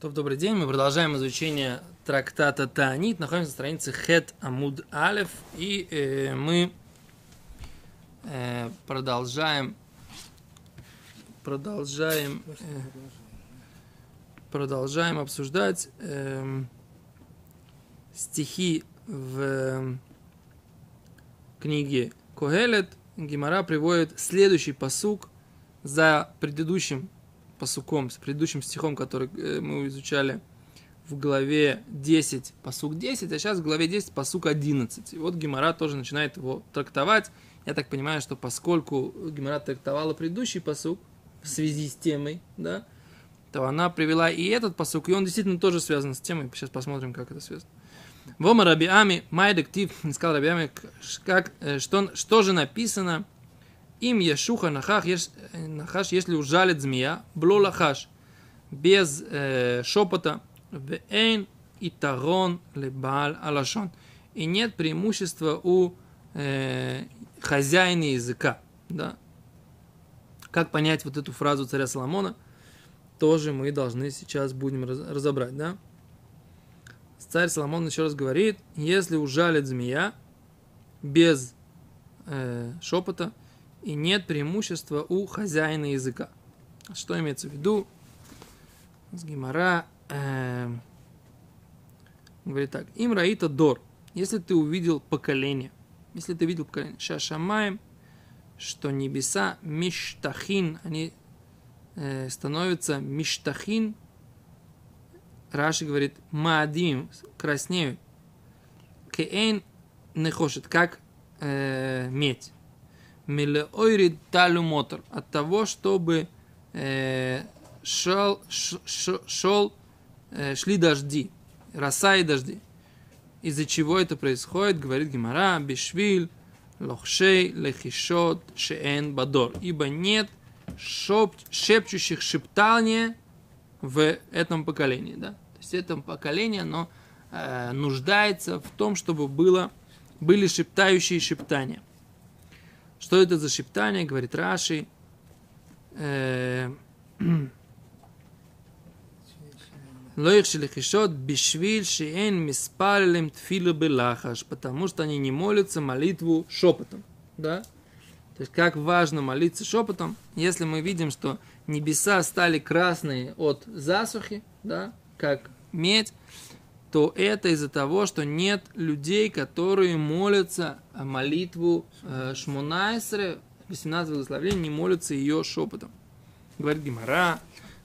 Топ, добрый день. Мы продолжаем изучение трактата Таанит. Находимся на странице Хет Амуд Алев. И э, мы э, продолжаем продолжаем э, продолжаем обсуждать э, стихи в э, книге Когелет. Гимара приводит следующий посук за предыдущим посуком, с предыдущим стихом, который э, мы изучали в главе 10, посук 10, а сейчас в главе 10, посук 11. И вот Гимара тоже начинает его трактовать. Я так понимаю, что поскольку Гимара трактовала предыдущий посук в связи с темой, да, то она привела и этот посук, и он действительно тоже связан с темой. Сейчас посмотрим, как это связано. Вома Рабиами, Майдектив, сказал Рабиами, как, э, что, что же написано – им ешуха нахаш, еш, нахаш, если ужалит змея, бло лахаш, без э, шепота, вейн и тарон лебаль алашон. И нет преимущества у э, хозяина языка. Да? Как понять вот эту фразу царя Соломона, тоже мы должны сейчас будем разобрать. Да? Царь Соломон еще раз говорит, если ужалит змея без э, шепота, и нет преимущества у хозяина языка. Что имеется в виду? С Гимара э, говорит так. Им раита дор. Если ты увидел поколение, если ты видел поколение, шашамаем, что небеса миштахин, они э, становятся миштахин, Раши говорит, маадим, краснеют. Кеэйн не хочет, как э, медь. Милеойри талю мотор. От того, чтобы э, шел, ш, шел э, шли дожди, роса и дожди. Из-за чего это происходит, говорит Гимара, бишвиль, лохшей, лехишот, шеэн, бадор. Ибо нет шеп, шепчущих шептания в этом поколении. Да? То есть это поколение, оно э, нуждается в том, чтобы было, были шептающие шептания. Что это за шептание, говорит Раши. Лоих шелихишот бишвиль шиэн миспалилем тфилу белахаш, потому что они не молятся молитву шепотом. Да? То есть как важно молиться шепотом, если мы видим, что небеса стали красные от засухи, да, как медь, то это из-за того, что нет людей, которые молятся молитву э, Шмунайсре, 18 благословений, не молятся ее шепотом. Говорит Гимара,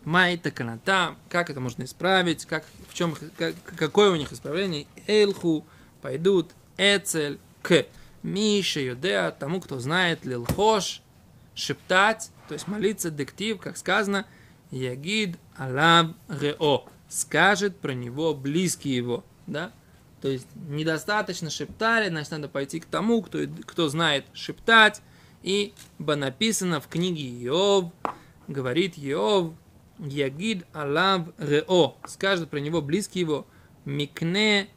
Май таканата, как это можно исправить, как, в чем, как, какое у них исправление, Эйлху, пойдут, Эцель, к Миша, Юдеа, тому, кто знает, Лилхош, шептать, то есть молиться, дектив, как сказано, Ягид Алаб Рео, скажет про него близкий его, да? То есть недостаточно шептали, значит, надо пойти к тому, кто, кто знает шептать. И написано в книге Иов, говорит Иов, Ягид Алав Рео, скажет про него близкий его, Микне,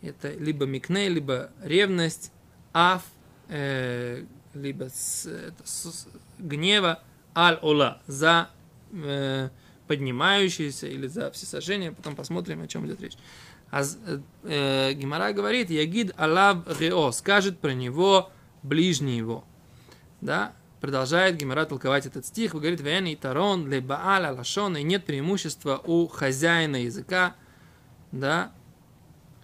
это либо Микне, либо ревность, Аф, э, либо с, это, с, гнева, Аль-Ола, за э, поднимающиеся или за всесожжение, потом посмотрим, о чем идет речь. А э, Гимара говорит, Ягид Алав Рео, скажет про него ближний его. Да? Продолжает Гимара толковать этот стих, говорит, Вен и Тарон, Лебаал Алашон, и нет преимущества у хозяина языка, да,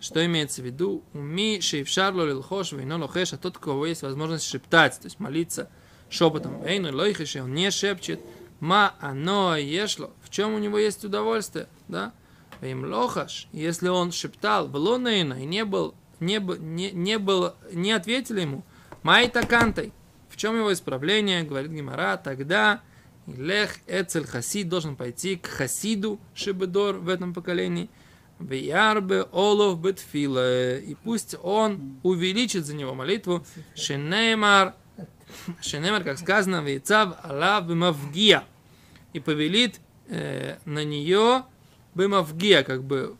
что имеется в виду? Уми шейфшарло лилхош вейно лохеш, а тот, у кого есть возможность шептать, то есть молиться шепотом. Эйну лойхеш, он не шепчет, Ма оно ешло. В чем у него есть удовольствие? Да? Им лохаш, если он шептал, было нейна, и не был, не, не, не был, не ответили ему, май такантой. В чем его исправление? Говорит Гимара, тогда Лех Эцель Хасид должен пойти к Хасиду Шибедор в этом поколении. Виярбе Олов Бетфила. И пусть он увеличит за него молитву. Шенеймар. Шенеймар, как сказано, Вейцав Алав Мавгия и повелит э, на нее бымавгия, как бы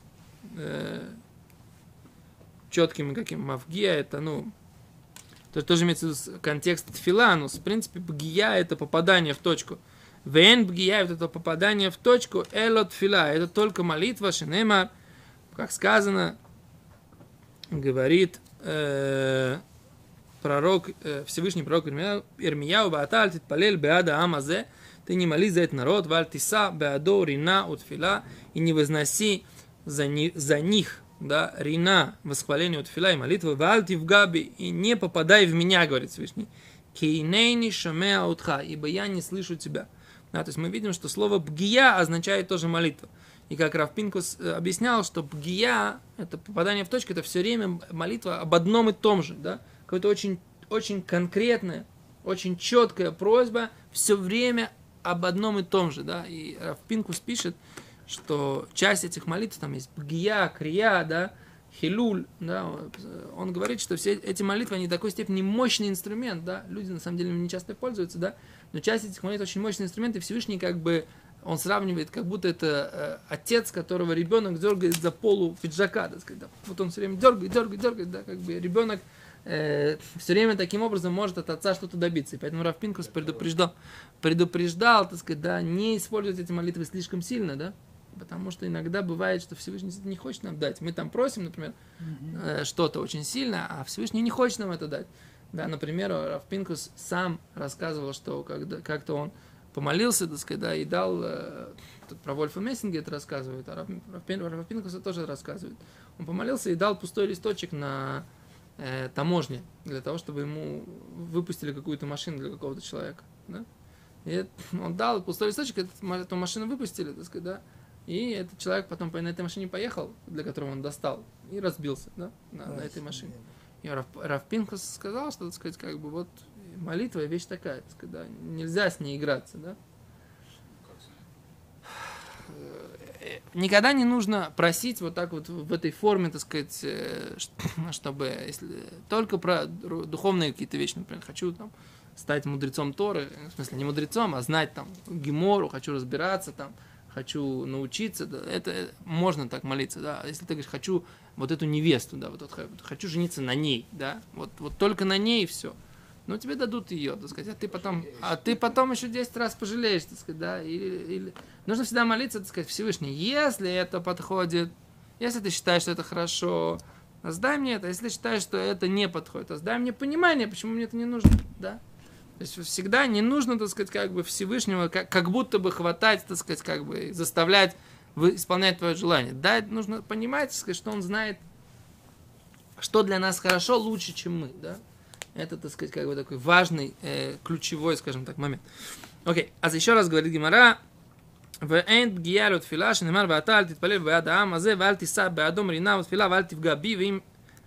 э, четким каким мавгия, это, ну, то тоже имеется в виду контекст тфила, но, в принципе, бгия это попадание в точку. Вен бгия, это попадание в точку, элот фила, это только молитва, шинема, как сказано, говорит э, пророк, э, Всевышний пророк Ирмияу, Бааталь, Титпалель, Беада Амазе, ты не молись за этот народ, Вальтиса, Беадо, Рина, Утфила, и не возноси за, ни, за них, да, Рина, восхваление Утфила и молитвы, Вальти в Габи, и не попадай в меня, говорит Всевышний. Кейнейни шамеа утха, ибо я не слышу тебя. Да, то есть мы видим, что слово бгия означает тоже молитва. И как Равпинкус э, объяснял, что бгия, это попадание в точку, это все время молитва об одном и том же. Да? Какое-то очень, очень конкретная, очень четкая просьба все время об одном и том же. Да? И Равпинкус пишет, что часть этих молитв, там есть бгия, крия, да, хилюль, да, он говорит, что все эти молитвы, они такой степени мощный инструмент, да, люди на самом деле не часто пользуются, да, но часть этих молитв очень мощный инструмент, и Всевышний как бы, он сравнивает, как будто это э, отец, которого ребенок дергает за полу пиджака, да, сказать, да, вот он все время дергает, дергает, дергает, да, как бы ребенок э, все время таким образом может от отца что-то добиться, и поэтому Равпинкус предупреждал, предупреждал, так сказать, да, не использовать эти молитвы слишком сильно, да, Потому что иногда бывает, что Всевышний не хочет нам дать. Мы там просим, например, mm-hmm. что-то очень сильно, а Всевышний не хочет нам это дать. Да, например, Рафпинкус сам рассказывал, что когда, как-то он помолился, так сказать, да, и дал, э, тут про Вольфа Мессинга это рассказывает, а Рафпинкус это тоже рассказывает. Он помолился и дал пустой листочек на э, таможне, для того, чтобы ему выпустили какую-то машину для какого-то человека. Да? И он дал пустой листочек, эту машину выпустили, так сказать, да, и этот человек потом на этой машине поехал, для которого он достал, и разбился да, на, на этой машине. И Раф, Рафпинкус сказал, что, так сказать, как бы вот молитва вещь такая, так сказать, да, нельзя с ней играться, да. Никогда не нужно просить вот так вот в этой форме, так сказать, э, чтобы, если только про духовные какие-то вещи, например, хочу там стать мудрецом Торы, в смысле не мудрецом, а знать там Гемору, хочу разбираться там, хочу научиться, да, это можно так молиться, да. Если ты говоришь, хочу вот эту невесту, да, вот, вот хочу жениться на ней, да, вот, вот только на ней и все. Ну, тебе дадут ее, так сказать, а ты потом, а ты потом еще 10 раз пожалеешь, так сказать, да, или, или... Нужно всегда молиться, так сказать, Всевышний, если это подходит, если ты считаешь, что это хорошо, сдай мне это, если считаешь, что это не подходит, сдай мне понимание, почему мне это не нужно, да. То есть всегда не нужно, так сказать, как бы Всевышнего, как, как будто бы хватать, так сказать, как бы заставлять исполнять твое желание. Да, нужно понимать, так сказать, что он знает, что для нас хорошо, лучше, чем мы, да. Это, так сказать, как бы такой важный, э, ключевой, скажем так, момент. Окей, а еще раз говорит Гимара, ואין פגיעה לו תפילה שנאמר ואתה אל תתפלל בעד העם הזה ואל תישא באדום רינה ותפילה ואל תפגע בי ואם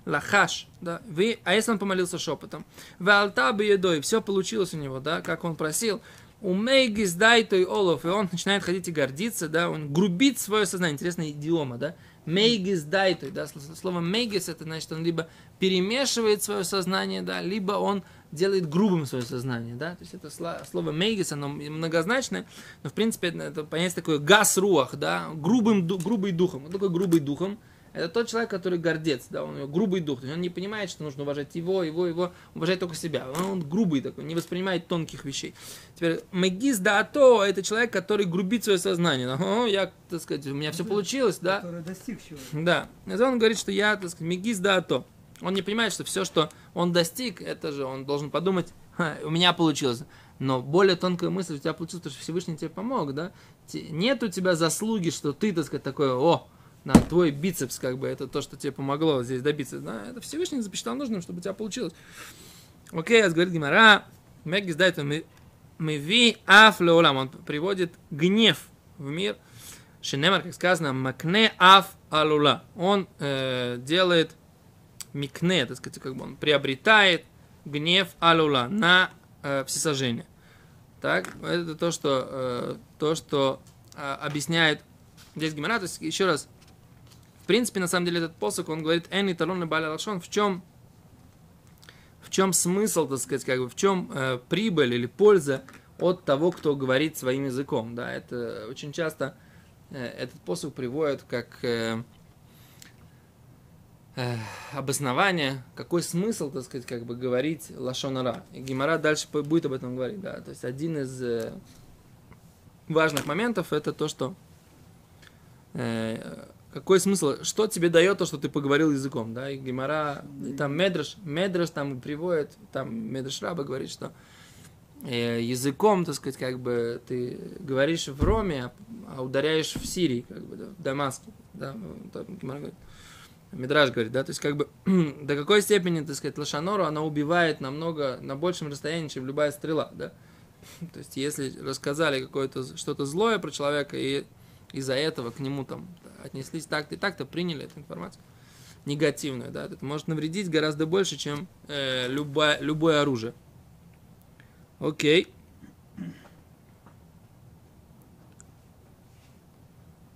лахаш, да, вы, а если он помолился шепотом, в алта бы едой, все получилось у него, да, как он просил, у Мейгис дай той олов, и он начинает ходить и гордиться, да, он грубит свое сознание, интересная идиома, да, Мейгис дай той, да, слово мейгис это значит, он либо перемешивает свое сознание, да, либо он делает грубым свое сознание, да, то есть это слово мейгис, оно многозначное, но в принципе это, это понятие такое газ руах, да, грубым, грубый духом, вот такой грубый духом, это тот человек, который гордец, да, он грубый дух, то есть он не понимает, что нужно уважать его, его, его, уважать только себя. Он, он грубый такой, не воспринимает тонких вещей. Теперь Мегиз да то это человек, который грубит свое сознание. О, я, так сказать, у меня все получилось, да. Который достиг чего Да. Это он говорит, что я, так сказать, Мегиз да то. Он не понимает, что все, что он достиг, это же он должен подумать, у меня получилось. Но более тонкая мысль у тебя получилась, потому что Всевышний тебе помог, да? Нет у тебя заслуги, что ты, так сказать, такой, о, на твой бицепс, как бы, это то, что тебе помогло здесь добиться. Да? Это Всевышний запечатал нужным, чтобы у тебя получилось. Окей, okay, говорит Гимара, Мегис дает мы ви аф леолам. Он приводит гнев в мир. Шинемар, как сказано, макне аф алула. Он э, делает микне, так сказать, как бы он приобретает гнев алула на э, всесожжение. Так, это то, что, э, то, что э, объясняет здесь Гимара. То есть, еще раз, в принципе, на самом деле, этот посох, он говорит, «Эн и талон лашон», в чем, в чем смысл, так сказать, как бы, в чем э, прибыль или польза от того, кто говорит своим языком, да, это очень часто э, этот посох приводит как э, э, обоснование, какой смысл, так сказать, как бы говорить лашонара. И Гимара дальше будет об этом говорить, да, то есть один из э, важных моментов это то, что э, какой смысл, что тебе дает то, что ты поговорил языком, да, и Гимара, и там Медраш, Медраш там приводит, там Медраш Раба говорит, что э, языком, так сказать, как бы ты говоришь в Роме, а ударяешь в Сирии, как бы, да, в Дамаске, да, там Гимара говорит. Мидраж говорит, да, то есть как бы до какой степени, так сказать, лошанору она убивает намного, на большем расстоянии, чем любая стрела, да. То есть если рассказали какое-то что-то злое про человека и из-за этого к нему там отнеслись так-то и так-то, приняли эту информацию негативную, да, это может навредить гораздо больше, чем э, любое, любое оружие. Окей.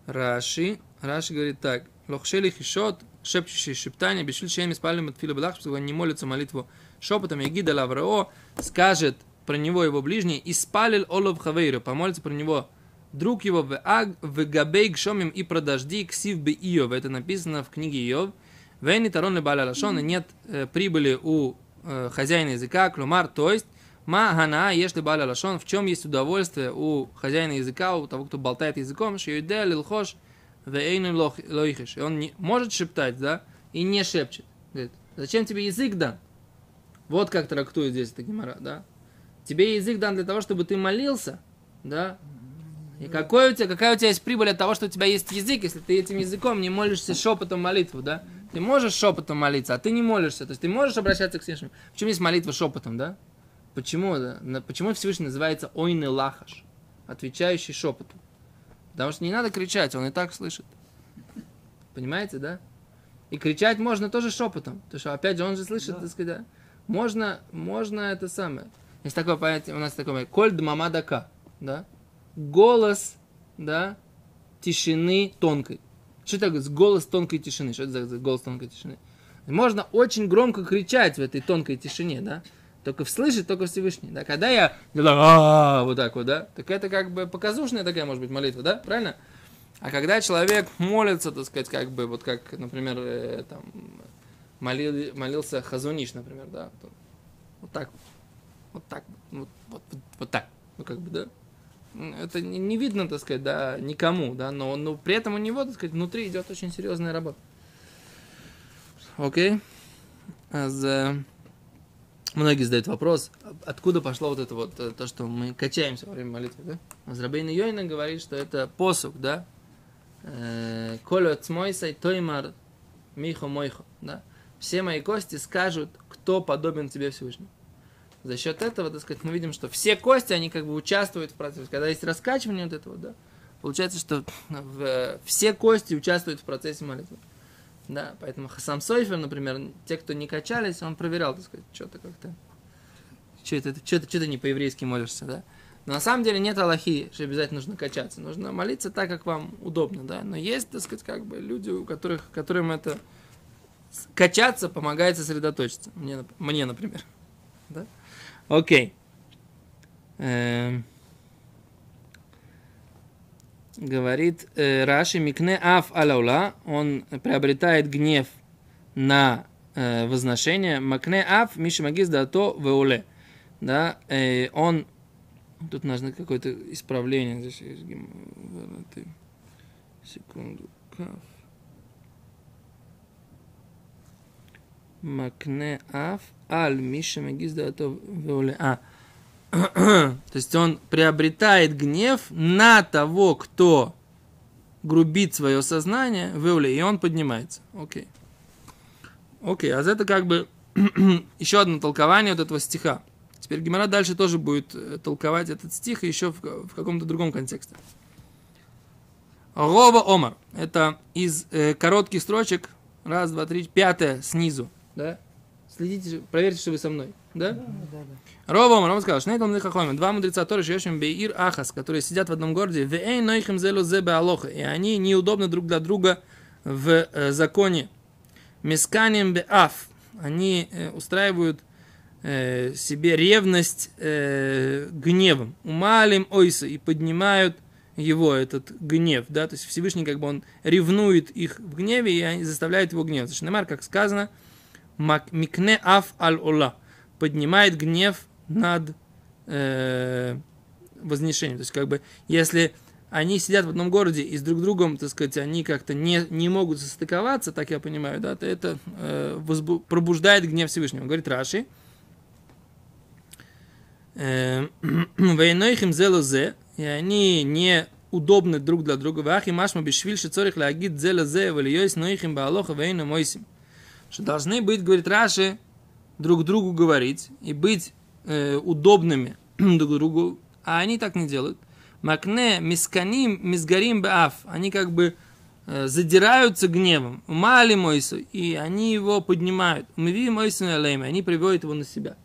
Раши. Раши говорит так. Лохшели хишот, шепчущие шептания, бешвиль шейми спали матфила белах, чтобы он не молится молитву шепотом, Егида Лаврао скажет про него его ближний, и спалил олов хавейру, помолится про него друг его в аг в габей гшомим и про дожди ксив бы Иов. Это написано в книге Иов. Вейни тарон ли баля лашон, нет э, прибыли у э, хозяина языка, клумар, то есть Ма гана, если баля лашон, в чем есть удовольствие у хозяина языка, у того, кто болтает языком, что юде лилхош вейну лоихиш. И он не, может шептать, да, и не шепчет. Говорит, зачем тебе язык дан? Вот как трактует здесь эта гемора, да. Тебе язык дан для того, чтобы ты молился, да, и какой у тебя, какая у тебя есть прибыль от того, что у тебя есть язык, если ты этим языком не молишься шепотом молитву, да? Ты можешь шепотом молиться, а ты не молишься. То есть ты можешь обращаться к Всевышнему. Почему есть молитва шепотом, да? Почему, да? Почему Всевышний называется ойны лахаш? Отвечающий шепотом. Потому что не надо кричать, он и так слышит. Понимаете, да? И кричать можно тоже шепотом. Потому что, опять же, он же слышит, да. так сказать, да? Можно, можно это самое. Есть такое понятие, у нас такое коль дмамадака, да? Голос, да, тишины тонкой. Что такое голос тонкой тишины? Что это за голос тонкой тишины? Можно очень громко кричать в этой тонкой тишине, да? Только слышит только Всевышний, да? Когда я делаю вот так вот, да? Так это как бы показушная такая, может быть, молитва, да? Правильно? А когда человек молится, так сказать, как бы, вот как, например, э, там, молил, молился Хазуниш, например, да? Вот так вот. так вот. Вот, вот, вот так. Ну, как бы, да? Это не видно, так сказать, да, никому, да, но, но при этом у него, так сказать, внутри идет очень серьезная работа. Окей? Okay. Многие задают вопрос, откуда пошло вот это вот, э, то, что мы качаемся во время молитвы, да? Азрабейн Йойна говорит, что это посук, да? Э, Колю цмойсай тоймар михо мойхо, да? Все мои кости скажут, кто подобен тебе Всевышнему. За счет этого, так сказать, мы видим, что все кости, они как бы участвуют в процессе. Когда есть раскачивание вот этого, да, получается, что в, все кости участвуют в процессе молитвы. Да, поэтому Хасам Сойфер, например, те, кто не качались, он проверял, так сказать, что-то как-то, что-то, что-то, что-то не по-еврейски молишься, да. Но на самом деле нет Аллахи, что обязательно нужно качаться. Нужно молиться так, как вам удобно, да. Но есть, так сказать, как бы люди, у которых, которым это качаться помогает сосредоточиться. Мне, мне например. Да? Окей. Эм. Говорит э, Раши Микне Аф Алаула, он приобретает гнев на э, возношение. Макне Аф Миши Магиз Дато Веуле. Да, э, он Тут нужно какое-то исправление. Здесь есть секунду. Каф. Макне Аф Аль Миша Магизда А. То есть он приобретает гнев на того, кто грубит свое сознание, Веуле, и он поднимается. Окей. Окей, а это как бы еще одно толкование вот этого стиха. Теперь Гимара дальше тоже будет э, толковать этот стих еще в, в каком-то другом контексте. Рова Омар. Это из э, коротких строчек. Раз, два, три, пятое снизу. Да? Следите, проверьте, что вы со мной. Да? Да, да, да. Рова Рова сказал, что Шнейтон Лихахомин, два мудреца Торы, Шешим Бейир Ахас, которые сидят в одном городе, в Эй Нойхим Зелу Зебе Алоха, и они неудобны друг для друга в э, законе. Мисканием Беаф, они э, устраивают э, себе ревность э, гневом. Умалим Ойса, и поднимают его этот гнев, да, то есть Всевышний как бы он ревнует их в гневе и заставляет его гнев. Значит, как сказано, Микне аф аль ола. Поднимает гнев над, э, вознесения. То есть, как бы, если они сидят в одном городе и с друг другом, так сказать, они как-то не, не могут состыковаться, так я понимаю, да, то это э, возбу- пробуждает гнев Всевышнего. Говорит Раши. Э, Вейнойхим зелозе, и они не удобны друг для друга. Вахи машма бишвиль шицорих лагид зелозе, валиойс нойхим баалоха вейна мойсим. Что должны быть, говорит Раши, друг другу говорить и быть э, удобными друг другу, а они так не делают. Макне, мисканим, мизгарим баф. Они как бы э, задираются гневом. Мали Мойсу, и они его поднимают. Мви Мойсу алейми, они приводят его на себя.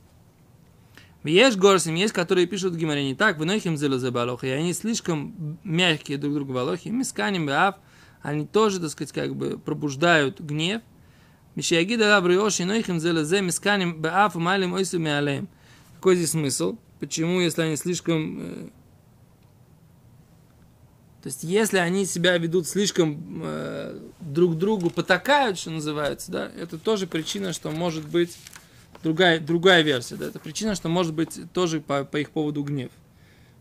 Есть горсим, есть, которые пишут Гимаре так, вынохим зелозебалохи, и они слишком мягкие друг другу балохи, мисканим баф, они тоже, так сказать, как бы пробуждают гнев. Мишиягид алав риоши, нойхим зелезе, мисканим баф, малим ойсу миалеем. Какой здесь смысл? Почему, если они слишком э, то есть, если они себя ведут слишком э, друг другу потакают, что называется, да, это тоже причина, что может быть другая, другая версия, да, это причина, что может быть тоже по, по их поводу гнев.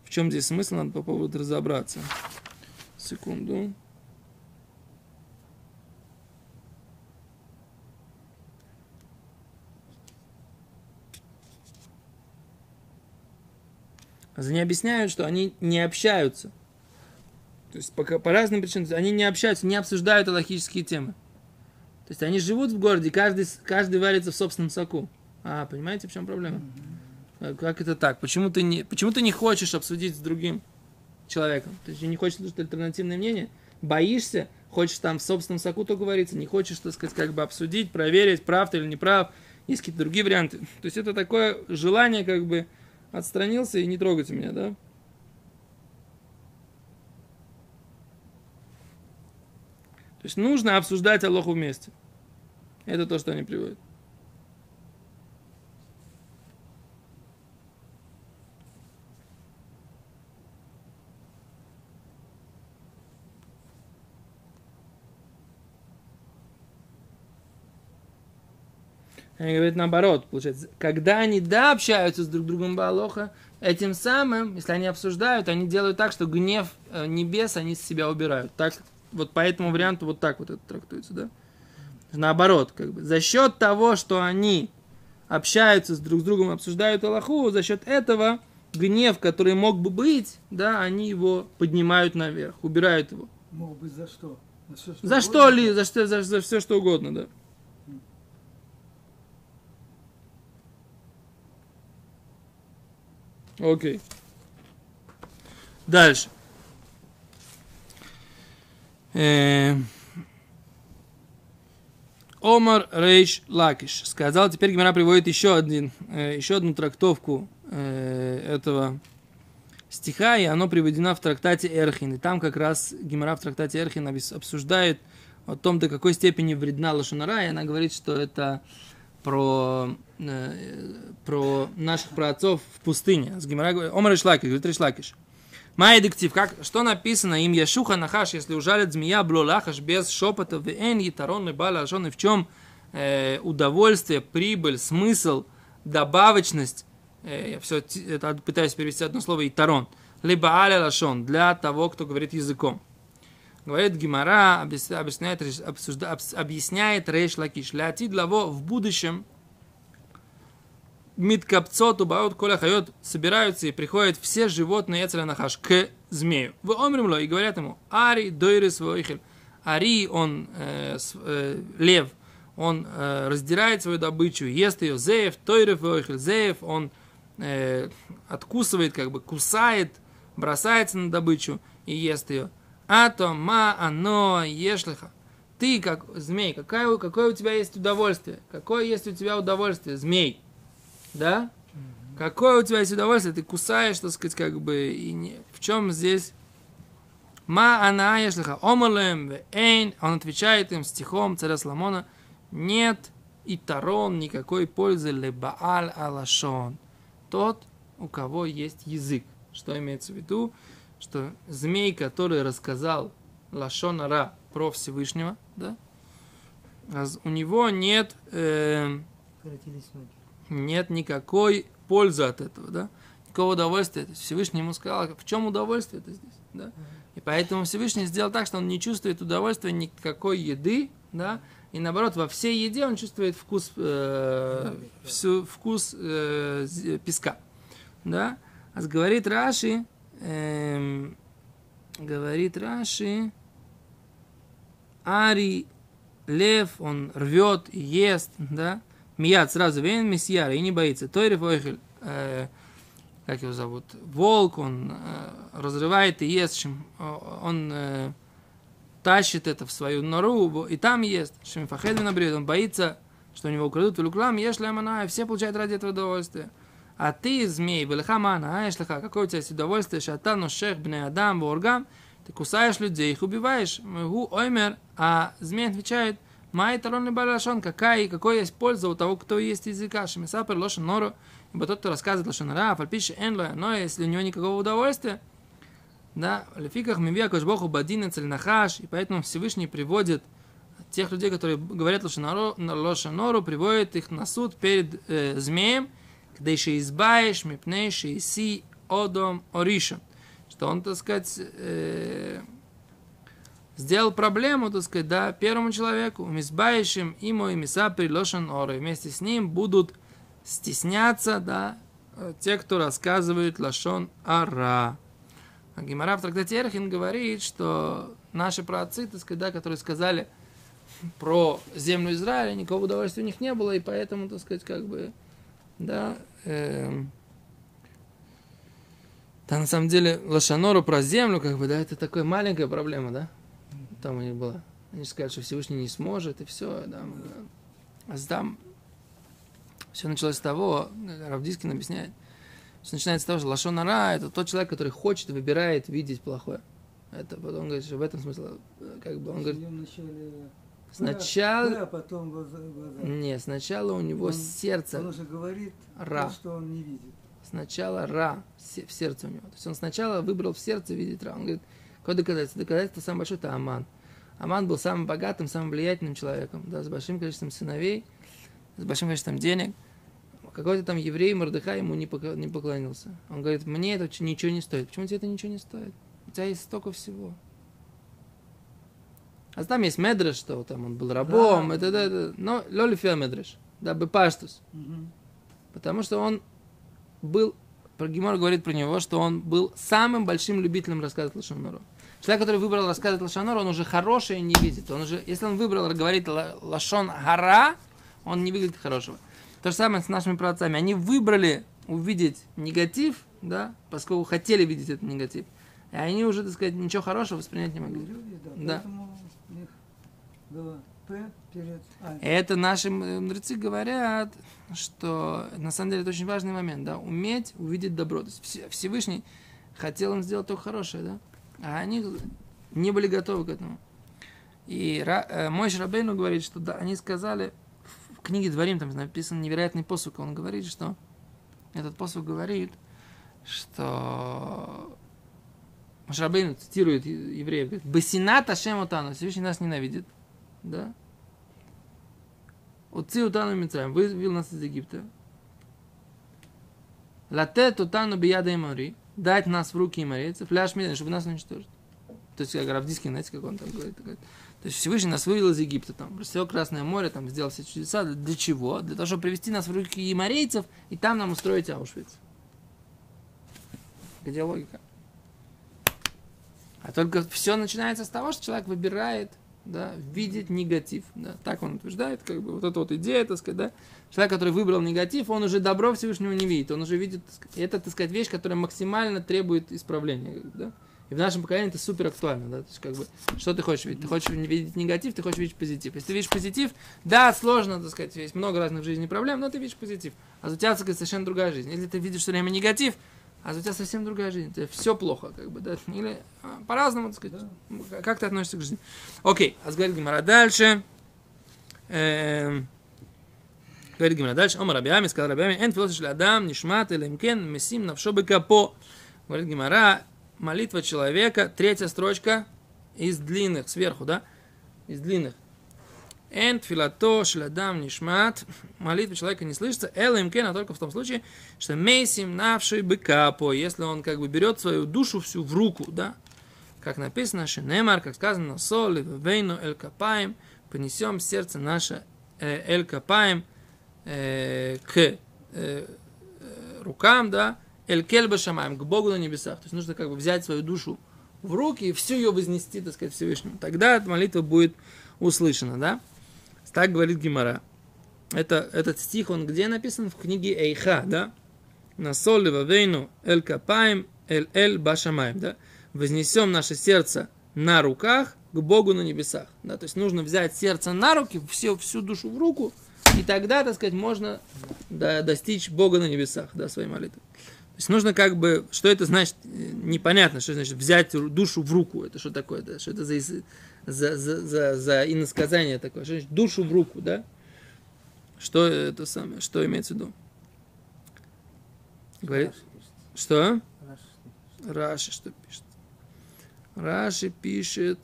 В чем здесь смысл, надо по поводу разобраться. Секунду. Они объясняют, что они не общаются – то есть по, по разным причинам. Они не общаются, не обсуждают аллахические темы. То есть они живут в городе, каждый, каждый варится в собственном соку. А, понимаете, в чем проблема? Mm-hmm. Как это так? Почему ты, не, почему ты не хочешь обсудить с другим человеком? Ты же не хочешь слушать альтернативное мнение? Боишься? Хочешь там в собственном соку то говорится? Не хочешь, так сказать, как бы обсудить, проверить, прав ты или не прав? Есть какие-то другие варианты. То есть это такое желание, как бы отстранился и не трогайте меня, да? То есть нужно обсуждать Аллаху вместе. Это то, что они приводят. Они говорят наоборот, получается, когда они да общаются с друг другом Балоха, этим самым, если они обсуждают, они делают так, что гнев э, небес они с себя убирают. Так вот по этому варианту вот так вот это трактуется, да? Наоборот, как бы, за счет того, что они общаются с друг с другом, обсуждают Аллаху, за счет этого гнев, который мог бы быть, да, они его поднимают наверх, убирают его. Мог быть за что? За, все, что, за что ли, за, что, за, за все что угодно, да. Окей. Дальше. Э, Омар Рейш Лакиш сказал, теперь Гимара приводит еще, один, э, еще одну трактовку э, этого стиха, и оно приведено в трактате Эрхин. И там как раз Гимара в трактате Эрхин обсуждает о том, до какой степени вредна лошонара, и она говорит, что это про, про наших праотцов в пустыне. С Гимара אמר ריש לקיש, говорит Рейш Лакиш. מאי דכתיב, как, что написано אם ישוך הנחש, если ужалит змея בלא לחש без шепота, ואין יתרון לבעל в чем э, удовольствие, прибыль, смысл, добавочность, э, я все это пытаюсь перевести одно слово, יתרון, לבעל הלשון, для того, кто говорит языком. Говорит Гимара, объясняет, объясняет Рейш Лакиш, לעתיד לבוא, в будущем, מתקבצות ובאות כל החיות собираются и приходят все животные אצל הנחש к змею. ואומרים לו и говорят ему, ארי דורס ואוכל. ארי, он э, э, лев, он э, раздирает свою добычу, ест ее. זאב טורף ואוכל. זאב, он э, откусывает, как бы кусает, бросается на добычу и ест ее. А то ма оно ешлиха. Ты, как змей, какое, какое у тебя есть удовольствие? Какое есть у тебя удовольствие, змей? да? Mm-hmm. Какое у тебя есть удовольствие, ты кусаешь, так сказать, как бы, и не... в чем здесь? Ма ана ешлиха омалем эйн, он отвечает им стихом царя Соломона, нет и тарон никакой пользы лебааль алашон. Тот, у кого есть язык. Что имеется в виду? Что змей, который рассказал Лашонара про Всевышнего, да, у него нет э, нет никакой пользы от этого, да? никакого удовольствия. Всевышний ему сказал, в чем удовольствие это здесь, да? И поэтому Всевышний сделал так, что он не чувствует удовольствия никакой еды, да, и наоборот, во всей еде он чувствует вкус, э, всю, вкус э, песка, да. А говорит Раши, э, говорит Раши, Ари, лев, он рвет и ест, да, Мияд сразу вен месьяр и не боится. Тойрев ойхель, э, как его зовут, волк, он э, разрывает и ест, чем, он э, тащит это в свою нору и там ест. Шемфахед набред, он боится, что у него украдут велуклам, ешь лямана, и все получают ради этого удовольствие. А ты, змей, белихамана, а ешлиха, какое у тебя есть удовольствие, шатану шех бне адам боргам, ты кусаешь людей, их убиваешь. Гу оймер, а змей отвечает, Май талон балашон, какая, какой есть польза у того, кто есть языка. Шемисапер лошен нору, ибо тот, кто рассказывает лошен ра, фальпиши энло, но если у него никакого удовольствия, да, лефиках мивия кошбоху бадин нахаш, и поэтому Всевышний приводит тех людей, которые говорят лошанору, приводит их на суд перед э, змеем, еще избаешь, мипнейши, иси, одом, оришем. Что он, так сказать, э, сделал проблему, так сказать, да, первому человеку, мисбающим ему и миса прилошен оры. Вместе с ним будут стесняться, да, те, кто рассказывает лашон ара. А Гимара в трактате Эрхин говорит, что наши праотцы, так сказать, да, которые сказали про землю Израиля, никакого удовольствия у них не было, и поэтому, так сказать, как бы, да, э, да, на самом деле, Лошанору про землю, как бы, да, это такая маленькая проблема, да, там у них была. Они сказали, что Всевышний не сможет, и все, да. А там все началось с того, Равдискин объясняет, все начинается с того, что Лашонара – это тот человек, который хочет, выбирает видеть плохое. Это потом говорит, что в этом смысле, как бы он говорит, сначала, а потом глаза, глаза. не, сначала у него Он- сердце Он уже говорит Ра. то, что он не видит. сначала ра в сердце у него. То есть он сначала выбрал в сердце видеть ра. Он говорит, какое доказательство? Доказательство самое большое – это Аман. Аман был самым богатым, самым влиятельным человеком, да, с большим количеством сыновей, с большим количеством денег. Какой-то там еврей Мордыха ему не, поклонился. Он говорит, мне это ничего не стоит. Почему тебе это ничего не стоит? У тебя есть столько всего. А там есть Медреш, что там он был рабом, Да. это, это, это. но Лолифия Медреш, да, Бепаштус. Мгм. Потому что он был, Гимор говорит про него, что он был самым большим любителем рассказывать Лошанору. Человек, который выбрал рассказывать Лошанору, он уже хорошее не видит. Он уже, если он выбрал говорить ла- Лашон Гара, он не видит хорошего. То же самое с нашими праотцами. Они выбрали увидеть негатив, да, поскольку хотели видеть этот негатив. И они уже, так сказать, ничего хорошего воспринять не могли. Люди, да. Да. Поэтому А. Это наши мудрецы говорят, что на самом деле это очень важный момент, да, уметь увидеть добро. То есть Все- Всевышний хотел им сделать только хорошее, да, а они не были готовы к этому. И э, мой Шрабейну говорит, что да, они сказали, в книге Дворим там написан невероятный посук, он говорит, что этот посук говорит, что Шрабейну цитирует евреев, говорит, «Басинат Ашем Отану», Всевышний нас ненавидит, да, Отцы Утану Мицраем, вывел нас из Египта. Латет Утану Бияда Имари, дать нас в руки имарейцев, ляж медленно, чтобы нас уничтожить. То есть, как Равдискин, знаете, как он там говорит, говорит. То есть Всевышний нас вывел из Египта, там, рассел Красное море, там, сделал все чудеса. Для, чего? Для того, чтобы привести нас в руки имарейцев, и там нам устроить Аушвиц. Где логика? А только все начинается с того, что человек выбирает да, видеть негатив. Да. Так он утверждает, как бы вот эта вот идея, так сказать, да. Человек, который выбрал негатив, он уже добро Всевышнего не видит. Он уже видит, это, так сказать, вещь, которая максимально требует исправления. Да. И в нашем поколении это супер актуально, да, то есть как бы, что ты хочешь видеть? Ты хочешь видеть негатив, ты хочешь видеть позитив. Если ты видишь позитив, да, сложно, так сказать, есть много разных в жизни проблем, но ты видишь позитив. А у тебя, так сказать, совершенно другая жизнь. Если ты видишь все время негатив, а у тебя совсем другая жизнь, у тебя все плохо, как бы, да, или а, по-разному, так сказать, Да. как ты относишься к жизни. Окей, а говорит Гимара дальше. Эм, говорит Гимара дальше. Омар Рабиами, сказал Рабиами, эн философ шли Адам, нишмат, элемкен, месим, навшо капо. Говорит Гимара, молитва человека, третья строчка из длинных, сверху, да, из длинных. Эн тфилато шладам нишмат. Молитва человека не слышится. Эла им кена только в том случае, что мейсим навший быкапо. Если он как бы берет свою душу всю в руку, да? Как написано, Шенемар, как сказано, соли, вейну, эль капаем, понесем сердце наше э, эль капаем э, к э, рукам, да, эль кельба шамаем, к Богу на небесах. То есть нужно как бы взять свою душу в руки и всю ее вознести, так сказать, Всевышнему. Тогда эта молитва будет услышана, да? Так говорит Гимара. Это, этот стих, он где написан? В книге Эйха, да? На соли вейну эль капаем эль эль башамаем, да? Вознесем наше сердце на руках к Богу на небесах. Да? То есть нужно взять сердце на руки, все, всю душу в руку, и тогда, так сказать, можно да, достичь Бога на небесах, да, своей молитвы. То есть нужно как бы, что это значит, непонятно, что значит взять душу в руку, это что такое, да? что это за, за, за, за, за иносказание такое, что значит душу в руку, да? Что это самое, что имеется в виду? Говорит, что? Раши что пишет? Раши пишет,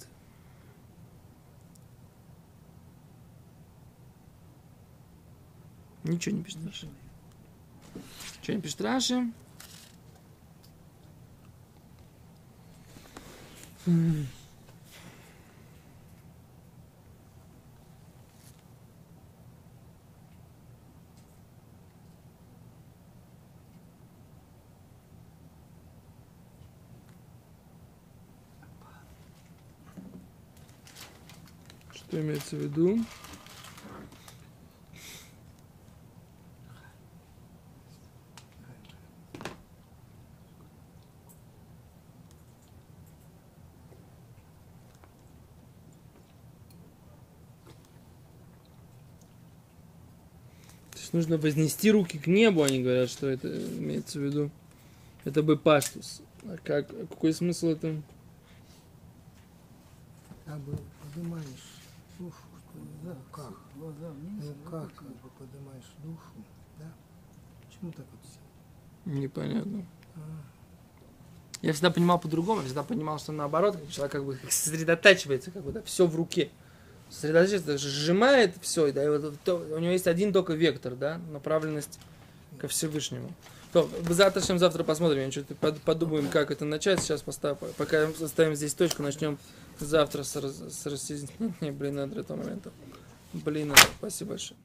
Ничего не пишет Раши. Что не пишет Раши? Что имеется в виду? Есть нужно вознести руки к небу, они говорят, что это имеется в виду. Это бы паштус. А как, какой смысл это? Как бы поднимаешь душу, что ли, да? Как? Глаза вниз. Ну как, как бы поднимаешь душу, да? Почему так вот все? Непонятно. А, Я всегда понимал по-другому, я всегда понимал, что наоборот, как человек как бы сосредотачивается, как бы, да, все в руке. Сосредотачивается, сжимает все, да, и вот то, у него есть один только вектор, да, направленность ко Всевышнему. То, завтра, чем завтра посмотрим, что-то подумаем, как это начать. Сейчас поставим, пока ставим здесь точку, начнем завтра с, раз- с разъяснения, блин, до этого момента. Блин, спасибо большое.